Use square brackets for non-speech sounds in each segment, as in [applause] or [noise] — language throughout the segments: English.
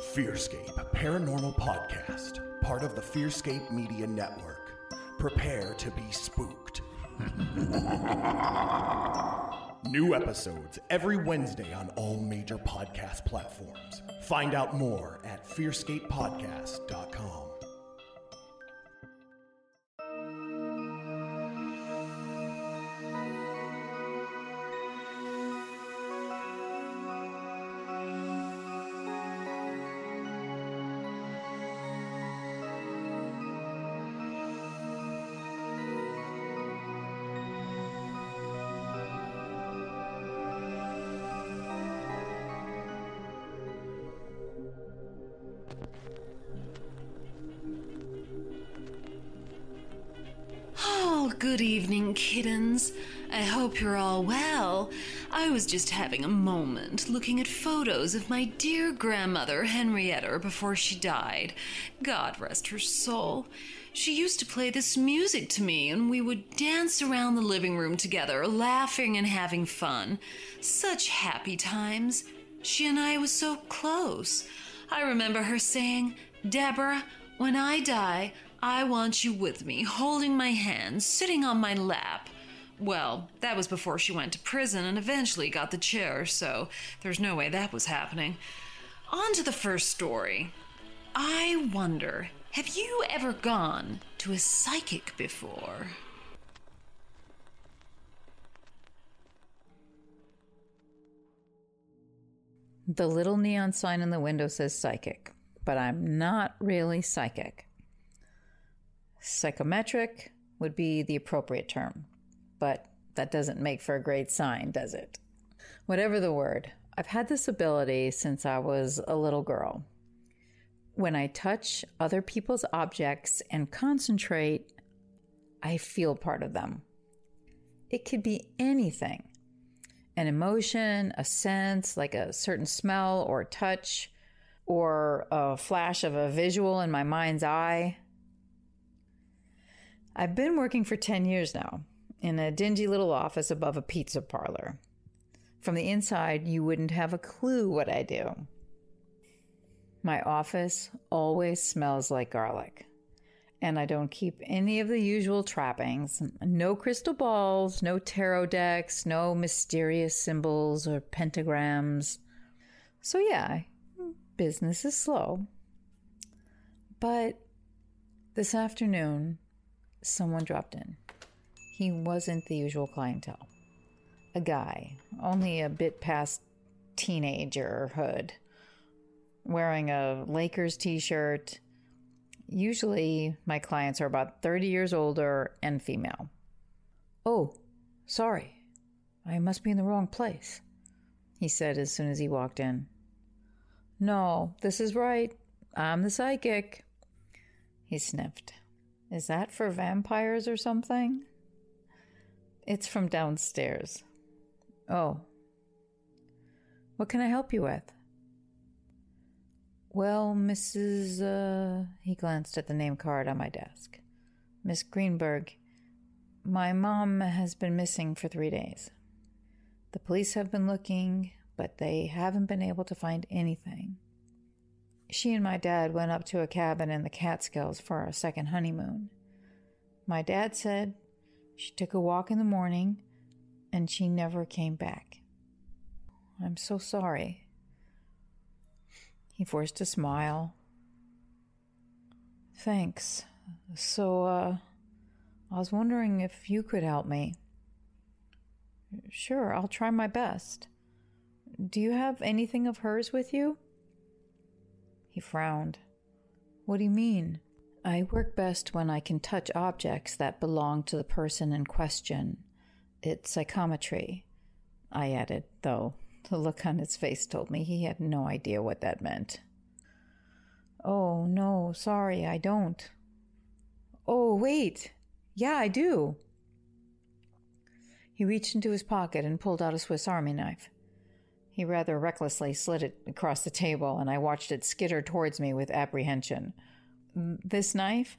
Fearscape a Paranormal Podcast, part of the Fearscape Media Network. Prepare to be spooked. [laughs] New episodes every Wednesday on all major podcast platforms. Find out more at fearscapepodcast.com. just having a moment looking at photos of my dear grandmother, Henrietta, before she died. God rest her soul. She used to play this music to me, and we would dance around the living room together, laughing and having fun. Such happy times. She and I was so close. I remember her saying, Deborah, when I die, I want you with me, holding my hand, sitting on my lap. Well, that was before she went to prison and eventually got the chair, so there's no way that was happening. On to the first story. I wonder, have you ever gone to a psychic before? The little neon sign in the window says psychic, but I'm not really psychic. Psychometric would be the appropriate term, but that doesn't make for a great sign, does it? Whatever the word, I've had this ability since I was a little girl. When I touch other people's objects and concentrate, I feel part of them. It could be anything an emotion, a sense, like a certain smell or touch, or a flash of a visual in my mind's eye. I've been working for 10 years now in a dingy little office above a pizza parlor. From the inside, you wouldn't have a clue what I do. My office always smells like garlic and I don't keep any of the usual trappings. No crystal balls, no tarot decks, no mysterious symbols or pentagrams. So, yeah, business is slow. But this afternoon, someone dropped in. He wasn't the usual clientele. A guy, only a bit past teenagerhood, wearing a Lakers t shirt Usually, my clients are about 30 years older and female. Oh, sorry. I must be in the wrong place, he said as soon as he walked in. No, this is right. I'm the psychic. He sniffed. Is that for vampires or something? It's from downstairs. Oh. What can I help you with? Well, Mrs. Uh, he glanced at the name card on my desk. Miss Greenberg, my mom has been missing for three days. The police have been looking, but they haven't been able to find anything. She and my dad went up to a cabin in the Catskills for our second honeymoon. My dad said she took a walk in the morning and she never came back. I'm so sorry. He forced a smile. Thanks. So, uh, I was wondering if you could help me. Sure, I'll try my best. Do you have anything of hers with you? He frowned. What do you mean? I work best when I can touch objects that belong to the person in question. It's psychometry. I added, though the look on his face told me he had no idea what that meant. Oh, no, sorry, I don't. Oh, wait. Yeah, I do. He reached into his pocket and pulled out a Swiss Army knife. He rather recklessly slid it across the table, and I watched it skitter towards me with apprehension. This knife?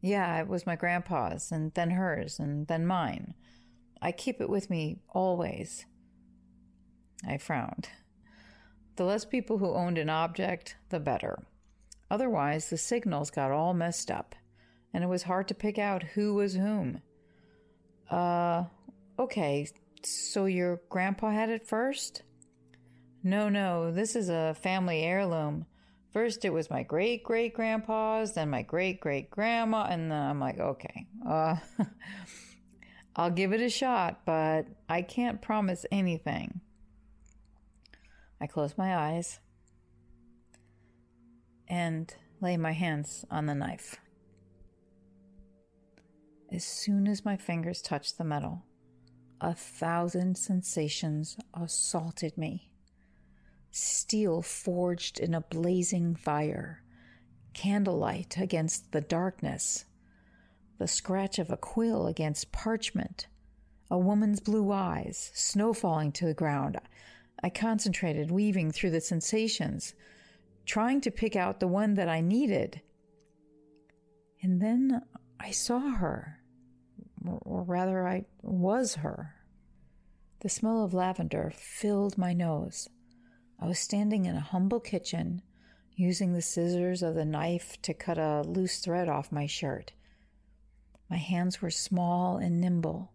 Yeah, it was my grandpa's, and then hers, and then mine. I keep it with me always. I frowned. The less people who owned an object, the better. Otherwise, the signals got all messed up, and it was hard to pick out who was whom. Uh, okay, so your grandpa had it first? No, no, this is a family heirloom. First, it was my great great grandpa's, then my great great grandma, and then I'm like, okay, uh, [laughs] I'll give it a shot, but I can't promise anything. I close my eyes and lay my hands on the knife. As soon as my fingers touched the metal, a thousand sensations assaulted me. Steel forged in a blazing fire, candlelight against the darkness, the scratch of a quill against parchment, a woman's blue eyes, snow falling to the ground. I concentrated, weaving through the sensations, trying to pick out the one that I needed. And then I saw her, or rather, I was her. The smell of lavender filled my nose. I was standing in a humble kitchen, using the scissors of the knife to cut a loose thread off my shirt. My hands were small and nimble.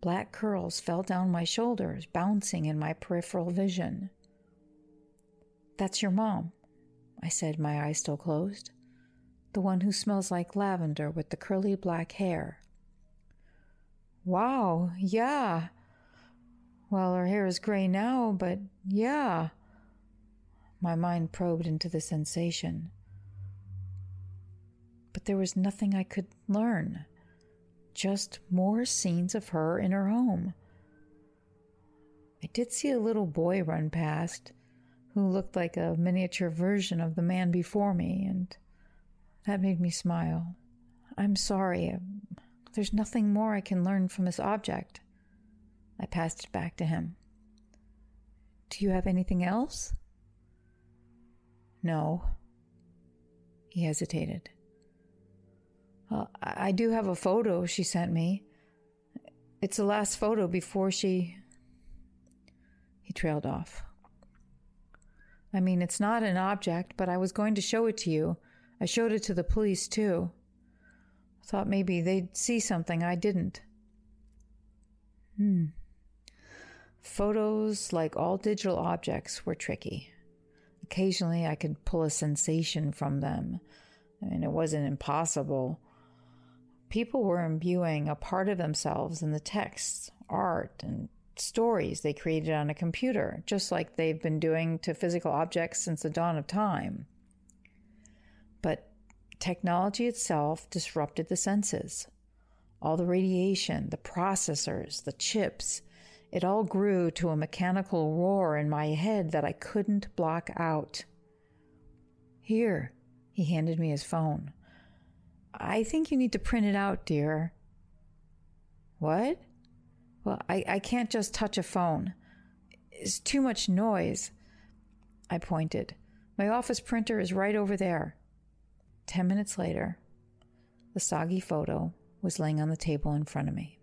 Black curls fell down my shoulders, bouncing in my peripheral vision. That's your mom, I said, my eyes still closed. The one who smells like lavender with the curly black hair. Wow, yeah. Well, her hair is gray now, but yeah. My mind probed into the sensation. But there was nothing I could learn. Just more scenes of her in her home. I did see a little boy run past who looked like a miniature version of the man before me, and that made me smile. I'm sorry. There's nothing more I can learn from this object. I passed it back to him. Do you have anything else? No. He hesitated. Well, I do have a photo she sent me. It's the last photo before she. He trailed off. I mean, it's not an object, but I was going to show it to you. I showed it to the police, too. Thought maybe they'd see something I didn't. Hmm. Photos, like all digital objects, were tricky. Occasionally, I could pull a sensation from them. I mean, it wasn't impossible. People were imbuing a part of themselves in the texts, art, and stories they created on a computer, just like they've been doing to physical objects since the dawn of time. But technology itself disrupted the senses. All the radiation, the processors, the chips, it all grew to a mechanical roar in my head that I couldn't block out. Here, he handed me his phone. I think you need to print it out, dear. What? Well, I, I can't just touch a phone. It's too much noise. I pointed. My office printer is right over there. Ten minutes later, the soggy photo was laying on the table in front of me.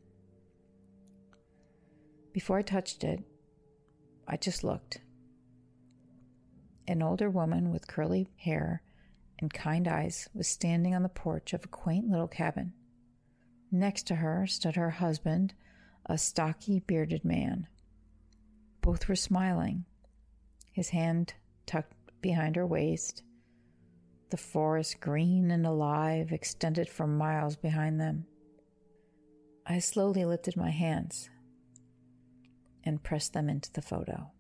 Before I touched it, I just looked. An older woman with curly hair and kind eyes was standing on the porch of a quaint little cabin. Next to her stood her husband, a stocky, bearded man. Both were smiling, his hand tucked behind her waist. The forest, green and alive, extended for miles behind them. I slowly lifted my hands and press them into the photo.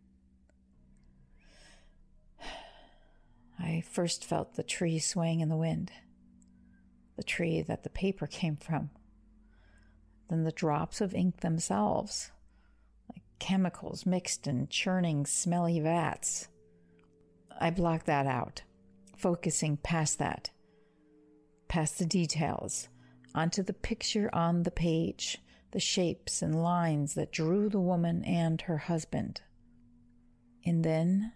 I first felt the tree swaying in the wind, the tree that the paper [laughs] came from, then the drops of ink themselves, like chemicals mixed in churning, smelly vats. I blocked that out, focusing past that, past the details, onto the picture on the page the shapes and lines that drew the woman and her husband. And then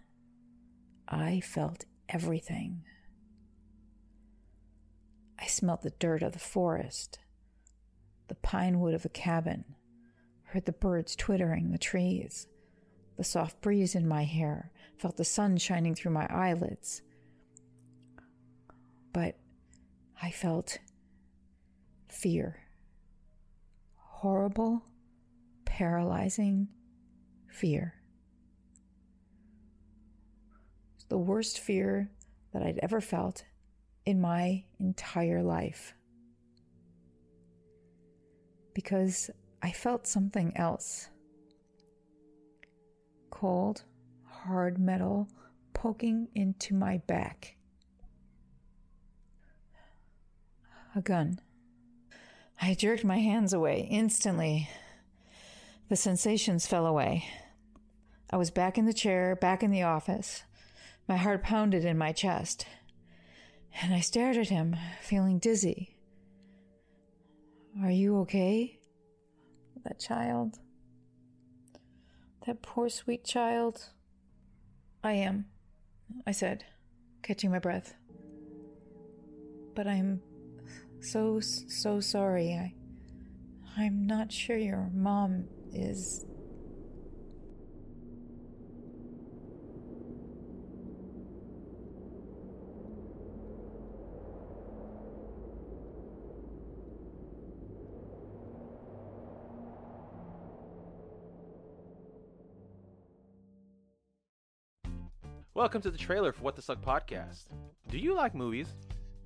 I felt everything. I smelt the dirt of the forest, the pine wood of a cabin, heard the birds twittering the trees, the soft breeze in my hair, felt the sun shining through my eyelids. But I felt fear. Horrible, paralyzing fear. It's the worst fear that I'd ever felt in my entire life. Because I felt something else cold, hard metal poking into my back. A gun. I jerked my hands away instantly. The sensations fell away. I was back in the chair, back in the office. My heart pounded in my chest. And I stared at him, feeling dizzy. Are you okay? That child. That poor sweet child. I am, I said, catching my breath. But I'm so, so sorry. I, I'm not sure your mom is. Welcome to the trailer for What the Suck podcast. Do you like movies?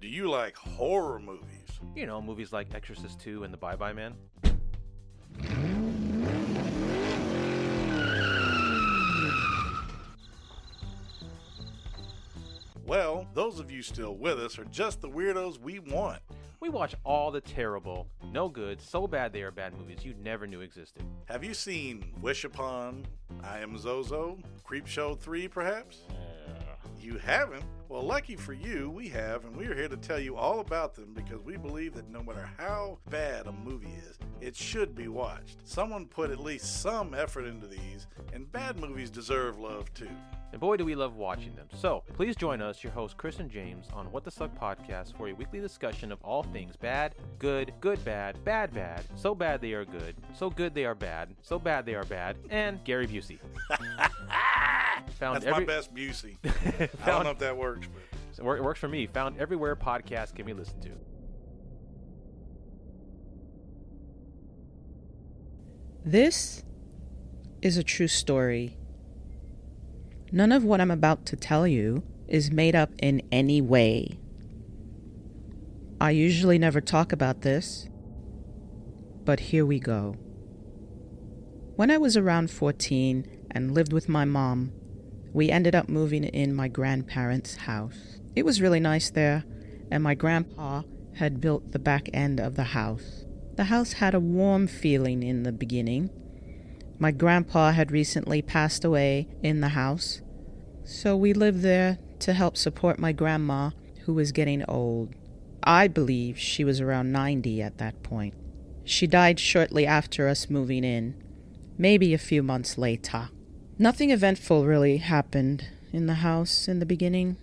Do you like horror movies? You know, movies like Exorcist 2 and The Bye Bye Man? Well, those of you still with us are just the weirdos we want. We watch all the terrible, no good, so bad they are bad movies you never knew existed. Have you seen Wish Upon, I Am Zozo, Creepshow 3 perhaps? You haven't? Well, lucky for you, we have, and we're here to tell you all about them because we believe that no matter how bad a movie is, it should be watched. Someone put at least some effort into these, and bad movies deserve love too. And boy, do we love watching them. So, please join us, your hosts Chris and James, on What the Suck podcast for a weekly discussion of all things bad, good, good, bad, bad, bad, so bad they are good, so good they are bad, so bad they are bad, and Gary Busey. [laughs] Found That's every- my best Busey. [laughs] I don't know if that works, but it works for me. Found everywhere podcasts can be listened to. This is a true story. None of what I'm about to tell you is made up in any way. I usually never talk about this, but here we go. When I was around 14 and lived with my mom, we ended up moving in my grandparents' house. It was really nice there, and my grandpa had built the back end of the house. The house had a warm feeling in the beginning. My grandpa had recently passed away in the house, so we lived there to help support my grandma, who was getting old. I believe she was around 90 at that point. She died shortly after us moving in, maybe a few months later. Nothing eventful really happened in the house in the beginning.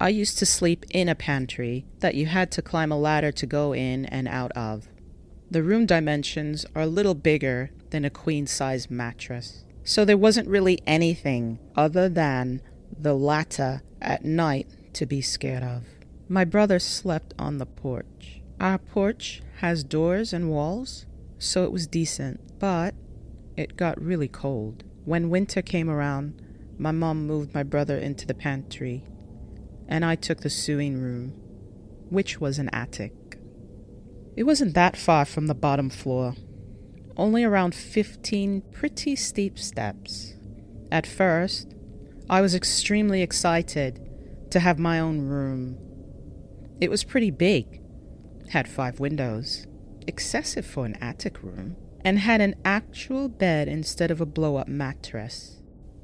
I used to sleep in a pantry that you had to climb a ladder to go in and out of. The room dimensions are a little bigger than a queen size mattress, so there wasn't really anything other than the latter at night to be scared of. My brother slept on the porch. Our porch has doors and walls, so it was decent, but it got really cold. When winter came around, my mom moved my brother into the pantry, and I took the sewing room, which was an attic. It wasn't that far from the bottom floor, only around 15 pretty steep steps. At first, I was extremely excited to have my own room. It was pretty big, had five windows, excessive for an attic room, and had an actual bed instead of a blow up mattress.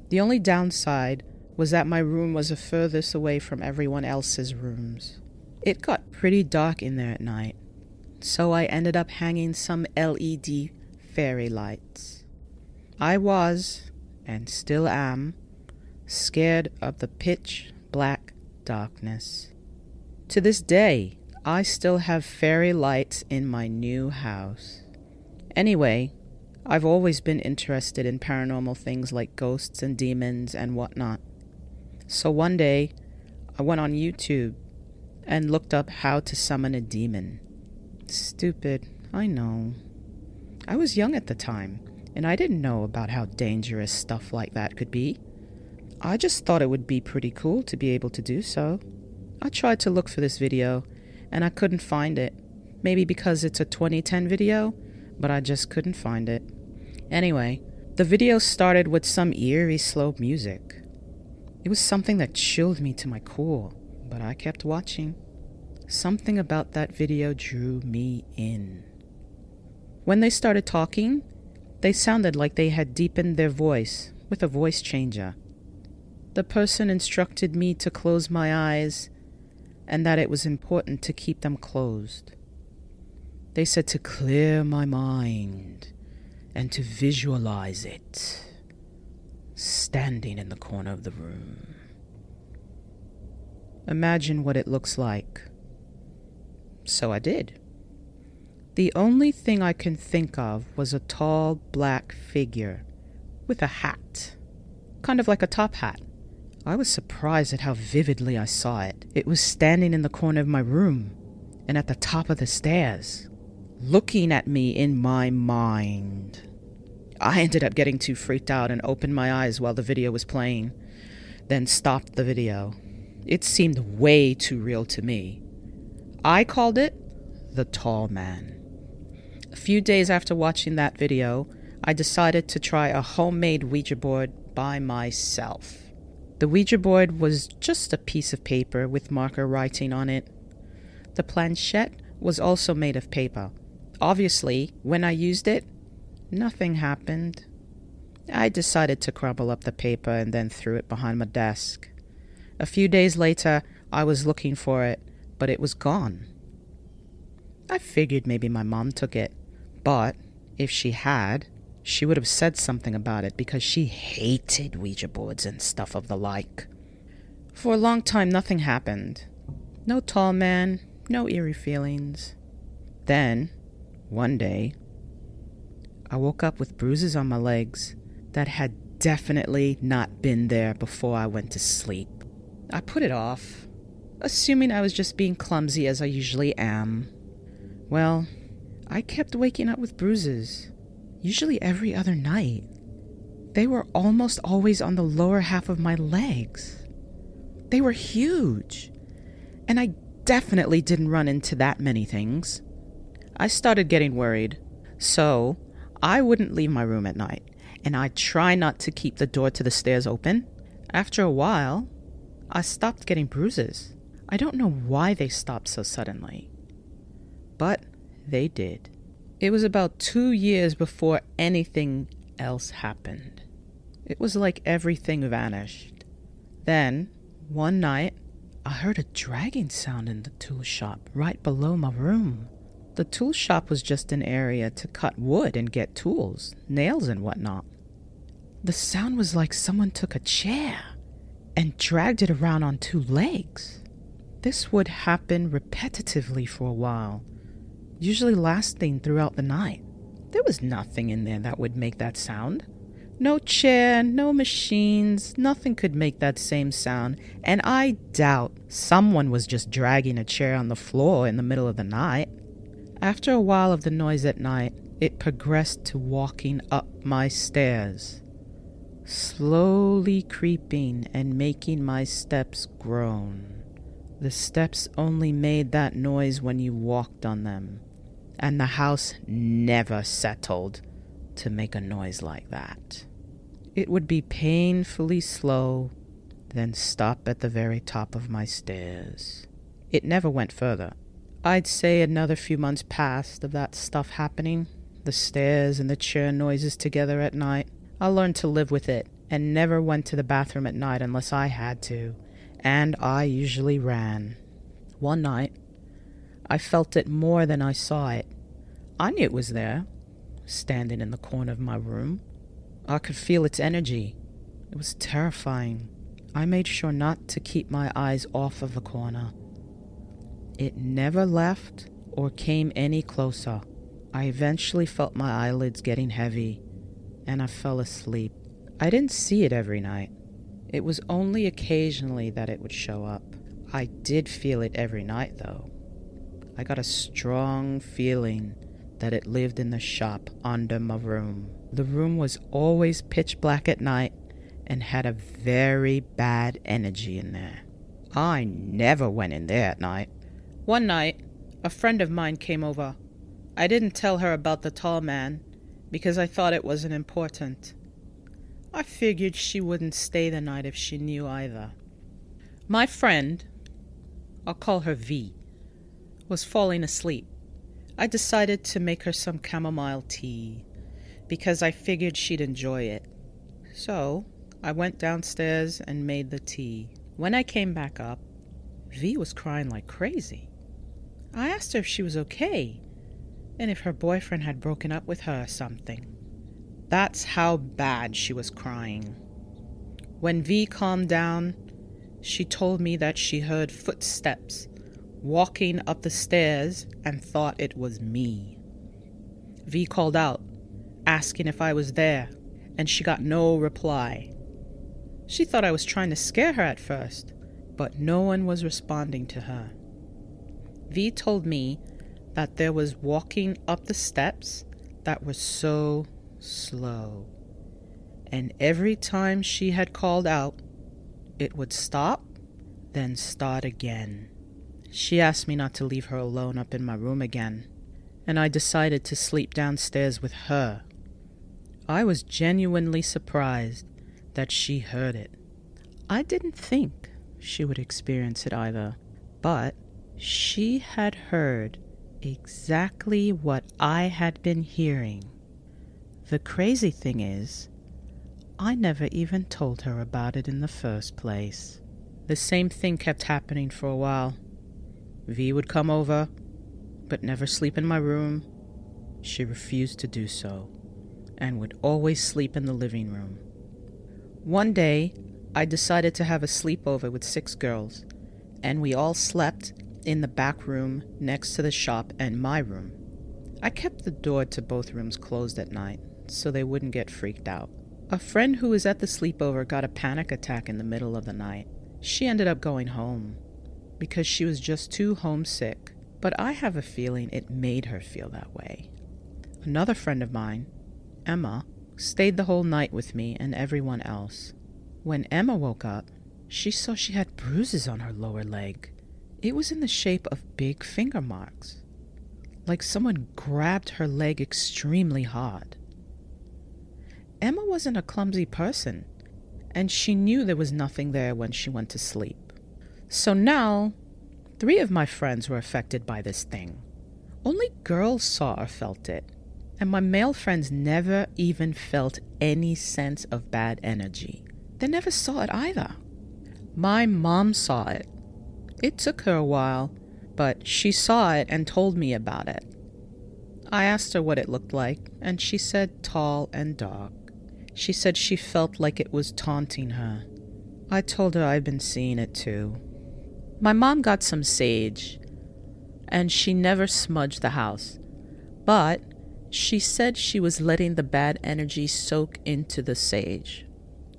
The only downside was that my room was the furthest away from everyone else's rooms. It got pretty dark in there at night, so I ended up hanging some LED fairy lights. I was, and still am, scared of the pitch black darkness. To this day, I still have fairy lights in my new house. Anyway, I've always been interested in paranormal things like ghosts and demons and whatnot. So one day, I went on YouTube and looked up how to summon a demon. Stupid, I know. I was young at the time, and I didn't know about how dangerous stuff like that could be. I just thought it would be pretty cool to be able to do so. I tried to look for this video, and I couldn't find it. Maybe because it's a 2010 video, but I just couldn't find it. Anyway, the video started with some eerie slow music. It was something that chilled me to my core, but I kept watching. Something about that video drew me in. When they started talking, they sounded like they had deepened their voice with a voice changer. The person instructed me to close my eyes and that it was important to keep them closed. They said to clear my mind and to visualize it standing in the corner of the room. Imagine what it looks like. So I did. The only thing I can think of was a tall black figure with a hat, kind of like a top hat. I was surprised at how vividly I saw it. It was standing in the corner of my room and at the top of the stairs, looking at me in my mind. I ended up getting too freaked out and opened my eyes while the video was playing, then stopped the video. It seemed way too real to me. I called it the tall man. A few days after watching that video, I decided to try a homemade Ouija board by myself. The Ouija board was just a piece of paper with marker writing on it. The planchette was also made of paper. Obviously, when I used it, nothing happened. I decided to crumple up the paper and then threw it behind my desk. A few days later, I was looking for it, but it was gone. I figured maybe my mom took it, but if she had, she would have said something about it because she hated Ouija boards and stuff of the like. For a long time, nothing happened. No tall man, no eerie feelings. Then, one day, I woke up with bruises on my legs that had definitely not been there before I went to sleep. I put it off, assuming I was just being clumsy as I usually am. Well, I kept waking up with bruises, usually every other night. They were almost always on the lower half of my legs. They were huge, and I definitely didn't run into that many things. I started getting worried, so I wouldn't leave my room at night, and I'd try not to keep the door to the stairs open. After a while, I stopped getting bruises. I don't know why they stopped so suddenly but they did. It was about two years before anything else happened. It was like everything vanished. Then, one night, I heard a dragging sound in the tool shop right below my room. The tool shop was just an area to cut wood and get tools, nails, and whatnot. The sound was like someone took a chair and dragged it around on two legs. This would happen repetitively for a while usually lasting throughout the night. There was nothing in there that would make that sound. No chair, no machines, nothing could make that same sound, and I doubt someone was just dragging a chair on the floor in the middle of the night. After a while of the noise at night, it progressed to walking up my stairs, slowly creeping and making my steps groan. The steps only made that noise when you walked on them and the house never settled to make a noise like that. It would be painfully slow, then stop at the very top of my stairs. It never went further. I'd say another few months passed of that stuff happening, the stairs and the chair noises together at night. I learned to live with it and never went to the bathroom at night unless I had to, and I usually ran. One night, I felt it more than I saw it. I knew it was there, standing in the corner of my room. I could feel its energy. It was terrifying. I made sure not to keep my eyes off of the corner. It never left or came any closer. I eventually felt my eyelids getting heavy and I fell asleep. I didn't see it every night. It was only occasionally that it would show up. I did feel it every night, though. I got a strong feeling that it lived in the shop under my room. The room was always pitch black at night and had a very bad energy in there. I never went in there at night. One night, a friend of mine came over. I didn't tell her about the tall man because I thought it wasn't important. I figured she wouldn't stay the night if she knew either. My friend, I'll call her V, was falling asleep. I decided to make her some chamomile tea because I figured she'd enjoy it. So I went downstairs and made the tea. When I came back up, V was crying like crazy. I asked her if she was okay and if her boyfriend had broken up with her or something. That's how bad she was crying. When V calmed down, she told me that she heard footsteps walking up the stairs and thought it was me. V called out, asking if I was there, and she got no reply. She thought I was trying to scare her at first, but no one was responding to her. V told me that there was walking up the steps that was so slow. And every time she had called out, it would stop, then start again. She asked me not to leave her alone up in my room again, and I decided to sleep downstairs with her. I was genuinely surprised that she heard it. I didn't think she would experience it either, but she had heard exactly what I had been hearing. The crazy thing is, I never even told her about it in the first place. The same thing kept happening for a while. V would come over, but never sleep in my room. She refused to do so, and would always sleep in the living room. One day, I decided to have a sleepover with six girls, and we all slept in the back room next to the shop and my room. I kept the door to both rooms closed at night so they wouldn't get freaked out. A friend who was at the sleepover got a panic attack in the middle of the night. She ended up going home because she was just too homesick, but I have a feeling it made her feel that way. Another friend of mine, Emma, stayed the whole night with me and everyone else. When Emma woke up, she saw she had bruises on her lower leg. It was in the shape of big finger marks, like someone grabbed her leg extremely hard. Emma wasn't a clumsy person, and she knew there was nothing there when she went to sleep. So now, three of my friends were affected by this thing. Only girls saw or felt it, and my male friends never even felt any sense of bad energy. They never saw it either. My mom saw it it took her a while, but she saw it and told me about it. I asked her what it looked like, and she said tall and dark. She said she felt like it was taunting her. I told her I'd been seeing it too. My mom got some sage, and she never smudged the house, but she said she was letting the bad energy soak into the sage.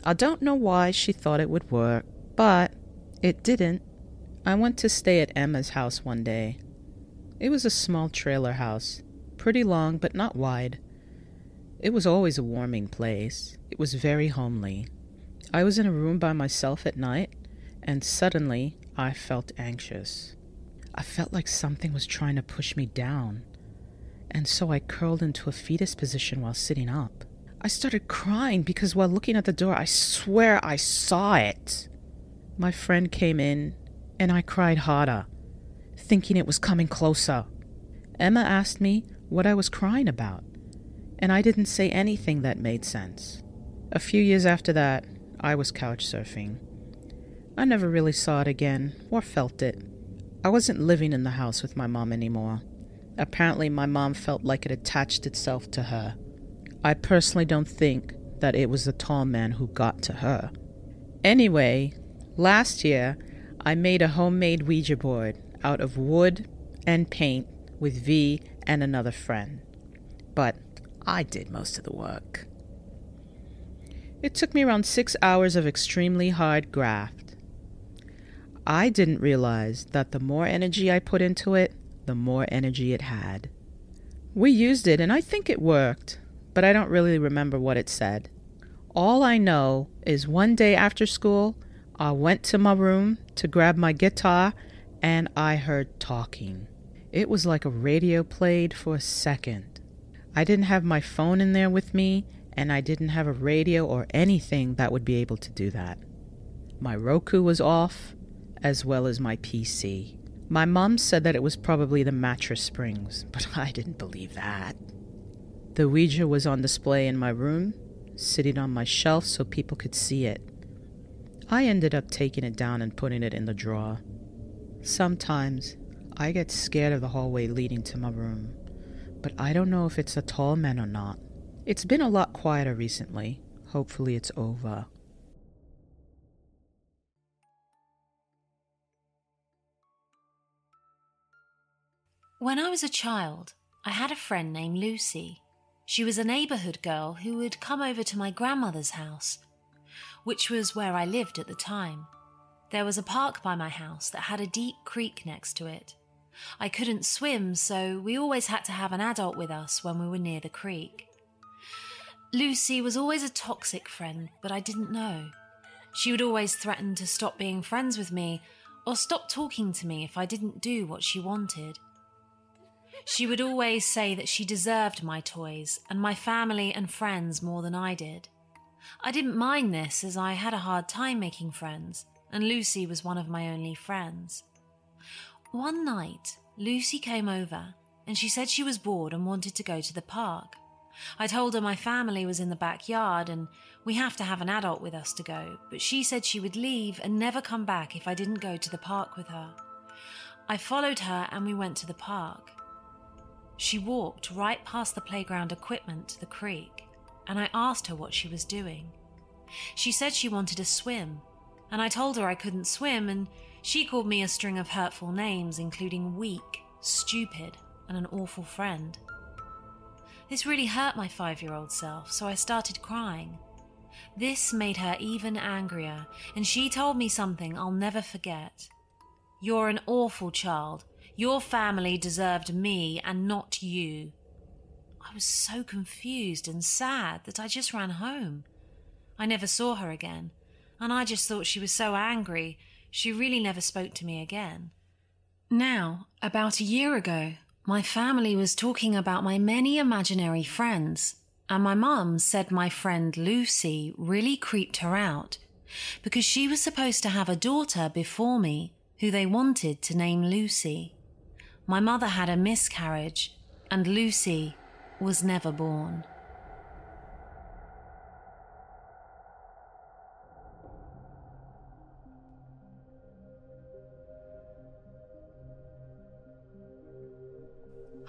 I don't know why she thought it would work, but it didn't. I went to stay at Emma's house one day. It was a small trailer house, pretty long but not wide. It was always a warming place. It was very homely. I was in a room by myself at night, and suddenly I felt anxious. I felt like something was trying to push me down, and so I curled into a fetus position while sitting up. I started crying because while looking at the door, I swear I saw it. My friend came in and I cried harder, thinking it was coming closer. Emma asked me what I was crying about, and I didn't say anything that made sense. A few years after that, I was couch surfing. I never really saw it again or felt it. I wasn't living in the house with my mom anymore. Apparently, my mom felt like it attached itself to her. I personally don't think that it was the tall man who got to her. Anyway, last year, I made a homemade Ouija board out of wood and paint with V and another friend. but I did most of the work. It took me around six hours of extremely hard graft. I didn't realize that the more energy I put into it, the more energy it had. We used it, and I think it worked, but I don't really remember what it said. All I know is one day after school, I went to my room to grab my guitar and I heard talking. It was like a radio played for a second. I didn't have my phone in there with me, and I didn't have a radio or anything that would be able to do that. My Roku was off, as well as my PC. My mom said that it was probably the mattress springs, [laughs] but I didn't believe that. The Ouija was on display in my room, sitting on my shelf so people could see it. I ended up taking it down and putting it in the drawer. Sometimes I get scared of the hallway leading to my room, but I don't know if it's a tall man or not. It's been a lot quieter recently. Hopefully, it's over. When I was a child, I had a friend named Lucy. She was a neighbourhood girl who would come over to my grandmother's house, which was where I lived at the time. There was a park by my house that had a deep creek next to it. I couldn't swim, so we always had to have an adult with us when we were near the creek. Lucy was always a toxic friend, but I didn't know. She would always threaten to stop being friends with me or stop talking to me if I didn't do what she wanted. She would always say that she deserved my toys and my family and friends more than I did. I didn't mind this as I had a hard time making friends, and Lucy was one of my only friends. One night, Lucy came over and she said she was bored and wanted to go to the park. I told her my family was in the backyard and we have to have an adult with us to go, but she said she would leave and never come back if I didn't go to the park with her. I followed her and we went to the park. She walked right past the playground equipment to the creek, and I asked her what she was doing. She said she wanted to swim, and I told her I couldn't swim, and she called me a string of hurtful names, including weak, stupid, and an awful friend. This really hurt my five year old self, so I started crying. This made her even angrier, and she told me something I'll never forget. You're an awful child. Your family deserved me and not you. I was so confused and sad that I just ran home. I never saw her again, and I just thought she was so angry she really never spoke to me again. Now, about a year ago, my family was talking about my many imaginary friends, and my mum said my friend Lucy really creeped her out because she was supposed to have a daughter before me who they wanted to name Lucy. My mother had a miscarriage, and Lucy was never born.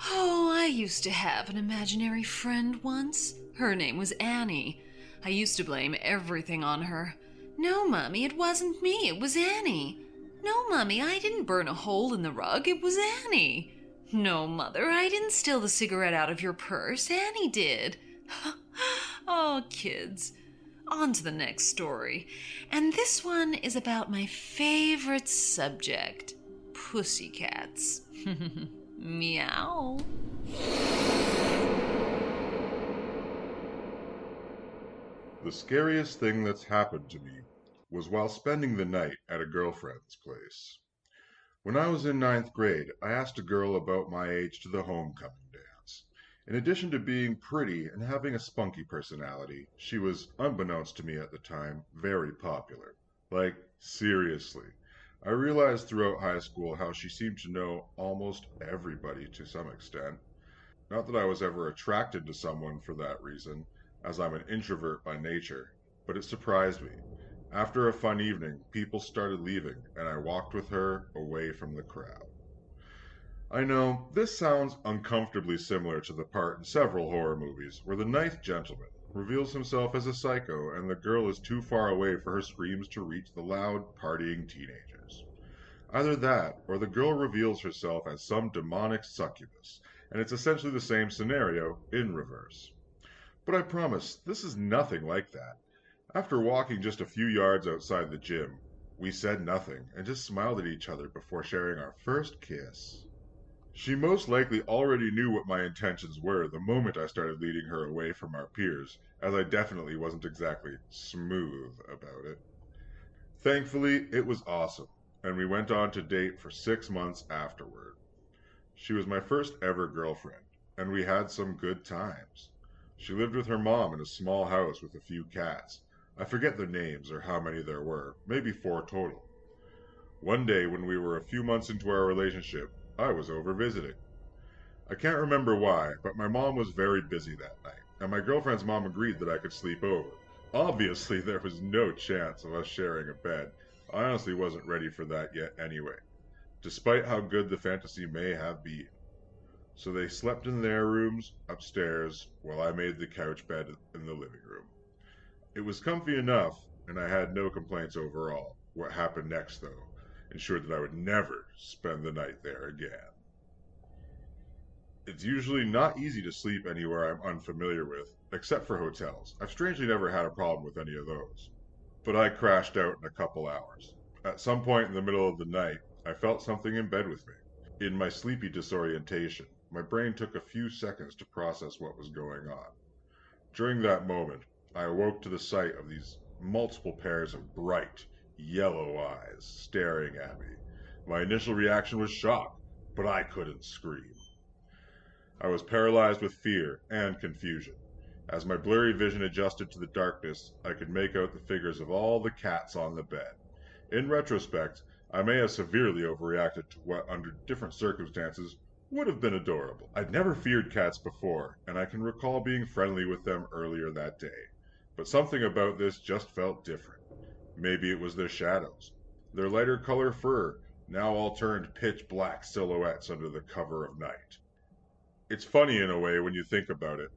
Oh, I used to have an imaginary friend once. Her name was Annie. I used to blame everything on her. No, Mummy, it wasn't me. It was Annie. No, Mummy, I didn't burn a hole in the rug. It was Annie. No, Mother, I didn't steal the cigarette out of your purse. Annie did. [laughs] oh, kids. On to the next story. And this one is about my favorite subject pussycats. [laughs] Meow. The scariest thing that's happened to me was while spending the night at a girlfriend's place. When I was in ninth grade, I asked a girl about my age to the homecoming dance. In addition to being pretty and having a spunky personality, she was, unbeknownst to me at the time, very popular. Like, seriously. I realized throughout high school how she seemed to know almost everybody to some extent. Not that I was ever attracted to someone for that reason, as I'm an introvert by nature, but it surprised me. After a fun evening, people started leaving, and I walked with her away from the crowd. I know, this sounds uncomfortably similar to the part in several horror movies where the ninth gentleman reveals himself as a psycho and the girl is too far away for her screams to reach the loud, partying teenagers. Either that, or the girl reveals herself as some demonic succubus, and it's essentially the same scenario in reverse. But I promise, this is nothing like that. After walking just a few yards outside the gym, we said nothing and just smiled at each other before sharing our first kiss. She most likely already knew what my intentions were the moment I started leading her away from our peers, as I definitely wasn't exactly smooth about it. Thankfully, it was awesome, and we went on to date for six months afterward. She was my first ever girlfriend, and we had some good times. She lived with her mom in a small house with a few cats. I forget their names or how many there were, maybe four total. One day, when we were a few months into our relationship, I was over visiting. I can't remember why, but my mom was very busy that night, and my girlfriend's mom agreed that I could sleep over. Obviously, [laughs] there was no chance of us sharing a bed. I honestly wasn't ready for that yet anyway, despite how good the fantasy may have been. So they slept in their rooms upstairs while I made the couch bed in the living room. It was comfy enough, and I had no complaints overall. What happened next, though, ensured that I would never spend the night there again. It's usually not easy to sleep anywhere I'm unfamiliar with, except for hotels. I've strangely never had a problem with any of those. But I crashed out in a couple hours. At some point in the middle of the night, I felt something in bed with me. In my sleepy disorientation, my brain took a few seconds to process what was going on. During that moment, I awoke to the sight of these multiple pairs of bright, yellow eyes staring at me. My initial reaction was shock, but I couldn't scream. I was paralyzed with fear and confusion. As my blurry vision adjusted to the darkness, I could make out the figures of all the cats on the bed. In retrospect, I may have severely overreacted to what, under different circumstances, would have been adorable. I'd never feared cats before, and I can recall being friendly with them earlier that day. But something about this just felt different. Maybe it was their shadows. Their lighter color fur, now all turned pitch black silhouettes under the cover of night. It's funny in a way when you think about it.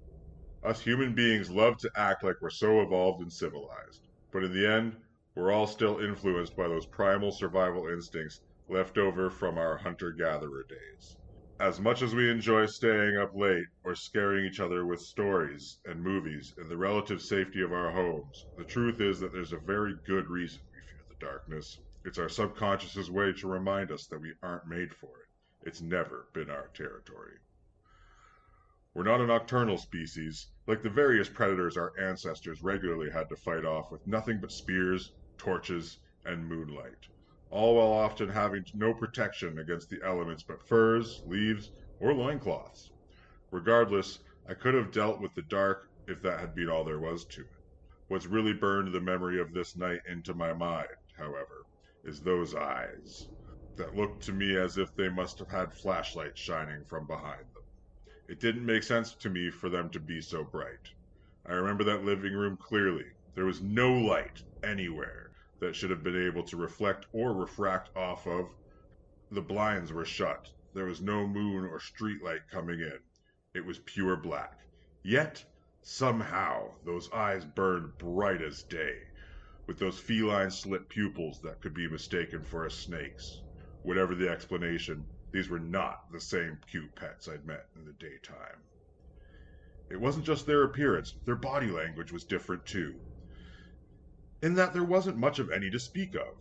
Us human beings love to act like we're so evolved and civilized, but in the end, we're all still influenced by those primal survival instincts left over from our hunter gatherer days. As much as we enjoy staying up late or scaring each other with stories and movies in the relative safety of our homes, the truth is that there's a very good reason we fear the darkness. It's our subconscious's way to remind us that we aren't made for it. It's never been our territory. We're not a nocturnal species, like the various predators our ancestors regularly had to fight off with nothing but spears, torches, and moonlight all while often having no protection against the elements but furs, leaves, or loincloths. Regardless, I could have dealt with the dark if that had been all there was to it. What's really burned the memory of this night into my mind, however, is those eyes that looked to me as if they must have had flashlights shining from behind them. It didn't make sense to me for them to be so bright. I remember that living room clearly. There was no light anywhere that should have been able to reflect or refract off of. The blinds were shut. There was no moon or street light coming in. It was pure black. Yet, somehow, those eyes burned bright as day, with those feline slit pupils that could be mistaken for a snake's. Whatever the explanation, these were not the same cute pets I'd met in the daytime. It wasn't just their appearance, their body language was different too in that there wasn't much of any to speak of.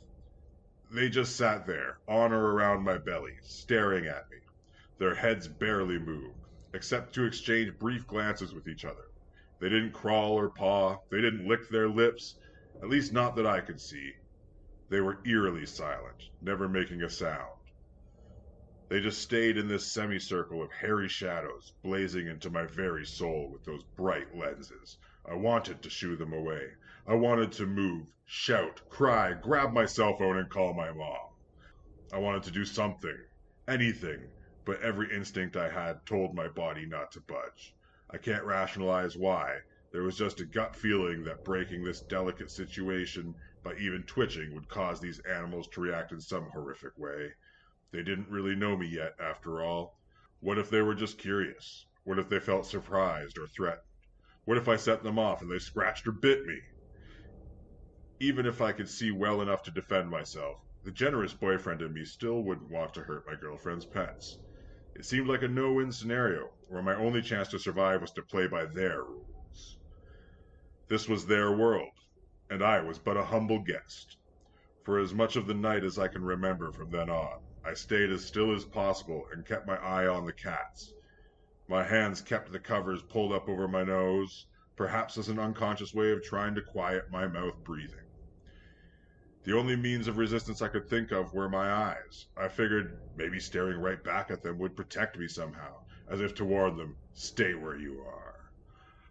They just sat there, on or around my belly, staring at me. Their heads barely moved, except to exchange brief glances with each other. They didn't crawl or paw, they didn't lick their lips, at least not that I could see. They were eerily silent, never making a sound. They just stayed in this semicircle of hairy shadows, blazing into my very soul with those bright lenses. I wanted to shoo them away. I wanted to move, shout, cry, grab my cell phone and call my mom. I wanted to do something, anything, but every instinct I had told my body not to budge. I can't rationalize why. There was just a gut feeling that breaking this delicate situation by even twitching would cause these animals to react in some horrific way. They didn't really know me yet, after all. What if they were just curious? What if they felt surprised or threatened? What if I set them off and they scratched or bit me? Even if I could see well enough to defend myself, the generous boyfriend in me still wouldn't want to hurt my girlfriend's pets. It seemed like a no win scenario, where my only chance to survive was to play by their rules. This was their world, and I was but a humble guest. For as much of the night as I can remember from then on, I stayed as still as possible and kept my eye on the cats. My hands kept the covers pulled up over my nose, perhaps as an unconscious way of trying to quiet my mouth breathing. The only means of resistance I could think of were my eyes. I figured maybe staring right back at them would protect me somehow, as if to warn them, stay where you are.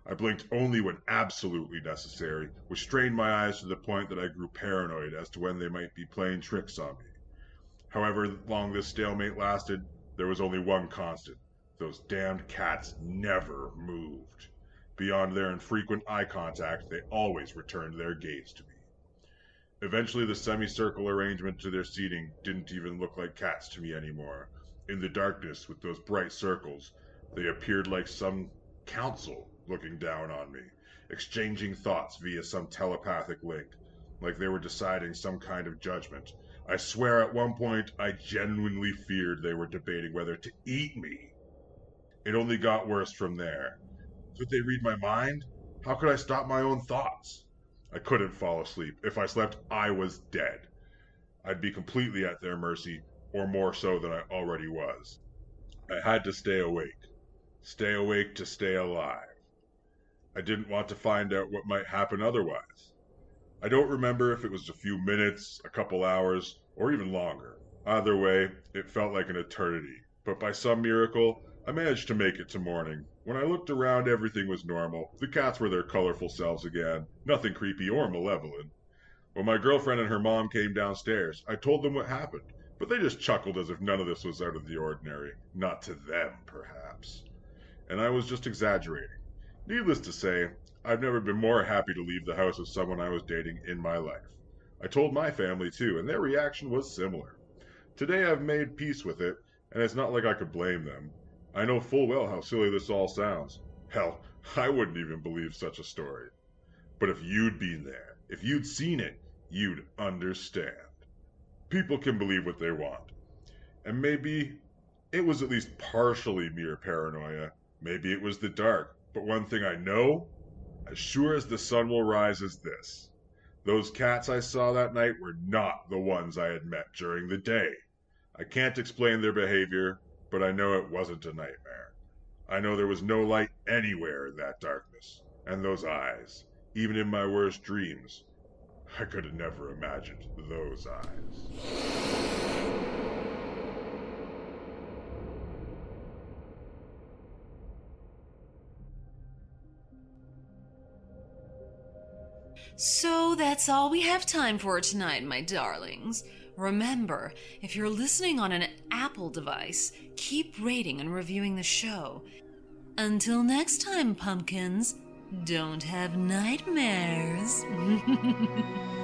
I blinked only when absolutely necessary, which strained my eyes to the point that I grew paranoid as to when they might be playing tricks on me. However long this stalemate lasted, there was only one constant. Those damned cats never moved. Beyond their infrequent eye contact, they always returned their gaze to me. Eventually, the semicircle arrangement to their seating didn't even look like cats to me anymore. In the darkness, with those bright circles, they appeared like some council looking down on me, exchanging thoughts via some telepathic link, like they were deciding some kind of judgment. I swear at one point I genuinely feared they were debating whether to eat me. It only got worse from there. Could they read my mind? How could I stop my own thoughts? I couldn't fall asleep. If I slept, I was dead. I'd be completely at their mercy, or more so than I already was. I had to stay awake. Stay awake to stay alive. I didn't want to find out what might happen otherwise. I don't remember if it was a few minutes, a couple hours, or even longer. Either way, it felt like an eternity. But by some miracle, I managed to make it to morning. When I looked around, everything was normal. The cats were their colorful selves again, nothing creepy or malevolent. When my girlfriend and her mom came downstairs, I told them what happened, but they just chuckled as if none of this was out of the ordinary. Not to them, perhaps. And I was just exaggerating. Needless to say, I've never been more happy to leave the house of someone I was dating in my life. I told my family too, and their reaction was similar. Today I've made peace with it, and it's not like I could blame them. I know full well how silly this all sounds. Hell, I wouldn't even believe such a story. But if you'd been there, if you'd seen it, you'd understand. People can believe what they want. And maybe it was at least partially mere paranoia. Maybe it was the dark. But one thing I know, as sure as the sun will rise, is this. Those cats I saw that night were not the ones I had met during the day. I can't explain their behavior, but I know it wasn't a nightmare. I know there was no light anywhere in that darkness, and those eyes, even in my worst dreams, I could have never imagined those eyes. So that's all we have time for tonight, my darlings. Remember, if you're listening on an Apple device, keep rating and reviewing the show. Until next time, pumpkins, don't have nightmares. [laughs]